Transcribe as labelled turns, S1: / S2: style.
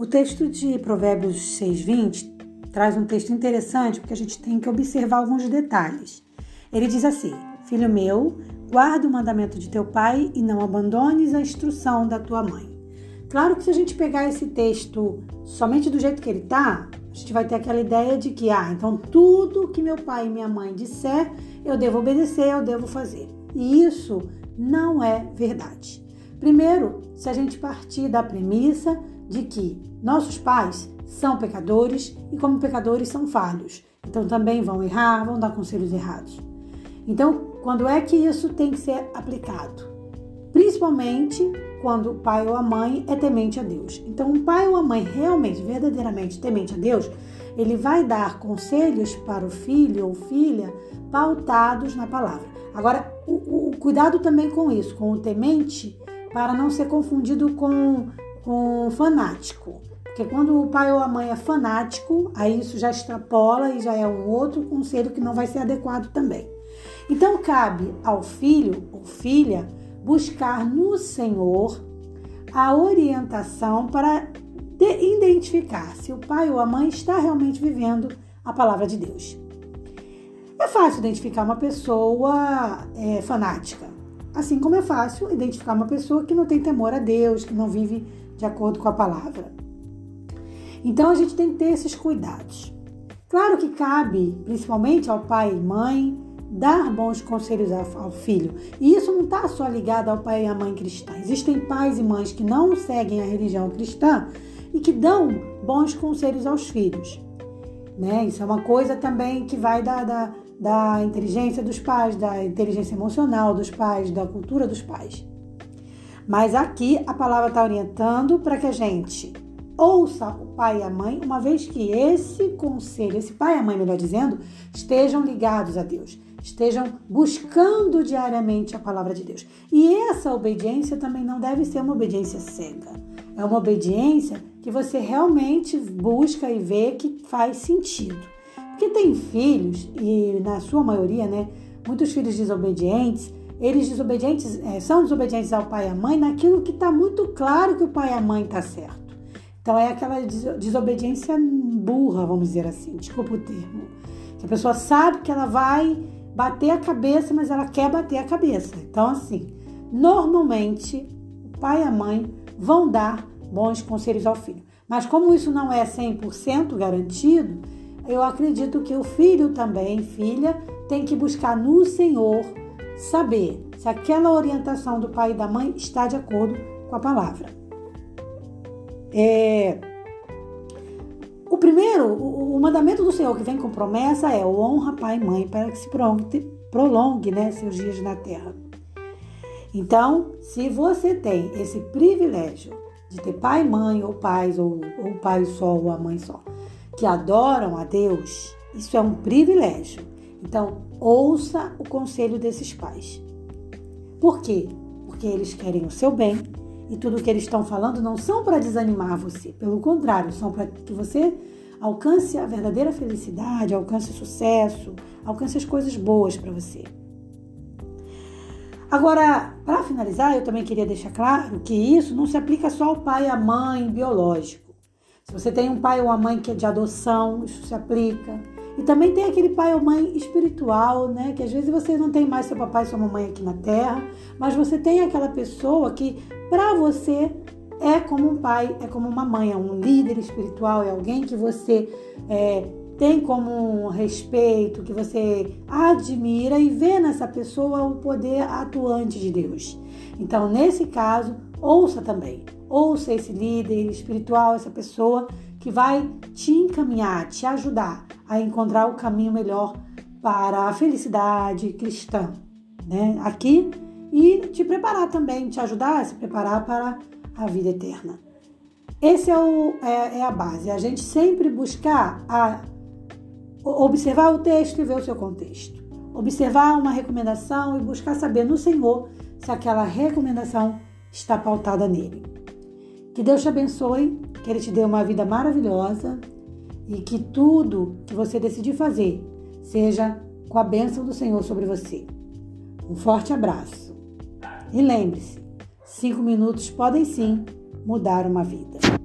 S1: O texto de Provérbios 6:20 traz um texto interessante porque a gente tem que observar alguns detalhes. Ele diz assim: Filho meu, guarda o mandamento de teu pai e não abandones a instrução da tua mãe. Claro que se a gente pegar esse texto somente do jeito que ele está, a gente vai ter aquela ideia de que, ah, então tudo que meu pai e minha mãe disser, eu devo obedecer, eu devo fazer. E isso não é verdade. Primeiro, se a gente partir da premissa de que nossos pais são pecadores e, como pecadores, são falhos. Então também vão errar, vão dar conselhos errados. Então, quando é que isso tem que ser aplicado? Principalmente quando o pai ou a mãe é temente a Deus. Então, um pai ou a mãe realmente, verdadeiramente temente a Deus, ele vai dar conselhos para o filho ou filha pautados na palavra. Agora, o, o cuidado também com isso, com o temente, para não ser confundido com, com fanático. Porque quando o pai ou a mãe é fanático, aí isso já extrapola e já é um outro conselho que não vai ser adequado também. Então cabe ao filho ou filha buscar no Senhor a orientação para identificar se o pai ou a mãe está realmente vivendo a palavra de Deus. É fácil identificar uma pessoa é, fanática, assim como é fácil identificar uma pessoa que não tem temor a Deus, que não vive de acordo com a palavra. Então a gente tem que ter esses cuidados. Claro que cabe, principalmente ao pai e mãe, dar bons conselhos ao filho. E isso não está só ligado ao pai e à mãe cristã. Existem pais e mães que não seguem a religião cristã e que dão bons conselhos aos filhos. Né? Isso é uma coisa também que vai da, da, da inteligência dos pais, da inteligência emocional dos pais, da cultura dos pais. Mas aqui a palavra está orientando para que a gente ouça o pai e a mãe, uma vez que esse conselho, esse pai e a mãe, melhor dizendo, estejam ligados a Deus, estejam buscando diariamente a palavra de Deus. E essa obediência também não deve ser uma obediência cega. É uma obediência que você realmente busca e vê que faz sentido. Porque tem filhos, e na sua maioria, né, muitos filhos desobedientes, eles desobedientes é, são desobedientes ao pai e à mãe naquilo que está muito claro que o pai e a mãe está certo. Então é aquela desobediência burra, vamos dizer assim, desculpa o termo. Que a pessoa sabe que ela vai bater a cabeça, mas ela quer bater a cabeça. Então, assim, normalmente o pai e a mãe vão dar bons conselhos ao filho. Mas como isso não é 100% garantido, eu acredito que o filho também, filha, tem que buscar no Senhor saber se aquela orientação do pai e da mãe está de acordo com a palavra. É, o primeiro, o, o, mandamento do Senhor que vem com promessa é honra pai e mãe para que se prolongue, prolongue né, seus dias na terra. Então, se você tem esse privilégio de ter pai e mãe, ou pais, ou, ou pai só, ou a mãe só, que adoram a Deus, isso é um privilégio. Então, ouça o conselho desses pais. Por quê? Porque eles querem o seu bem e tudo que eles estão falando não são para desanimar você, pelo contrário, são para que você alcance a verdadeira felicidade, alcance o sucesso, alcance as coisas boas para você. Agora, para finalizar, eu também queria deixar claro que isso não se aplica só ao pai e à mãe biológico. Se você tem um pai ou uma mãe que é de adoção, isso se aplica. E também tem aquele pai ou mãe espiritual, né? Que às vezes você não tem mais seu papai e sua mamãe aqui na terra, mas você tem aquela pessoa que para você é como um pai, é como uma mãe, é um líder espiritual, é alguém que você é, tem como um respeito, que você admira e vê nessa pessoa o poder atuante de Deus. Então, nesse caso, ouça também, ouça esse líder espiritual, essa pessoa que vai te encaminhar, te ajudar a encontrar o caminho melhor para a felicidade cristã, né? Aqui e te preparar também, te ajudar a se preparar para a vida eterna. Esse é, o, é, é a base, a gente sempre buscar a, observar o texto e ver o seu contexto. Observar uma recomendação e buscar saber no Senhor se aquela recomendação está pautada nele. Que Deus te abençoe que Ele te dê uma vida maravilhosa e que tudo que você decidir fazer seja com a bênção do Senhor sobre você. Um forte abraço. E lembre-se: cinco minutos podem sim mudar uma vida.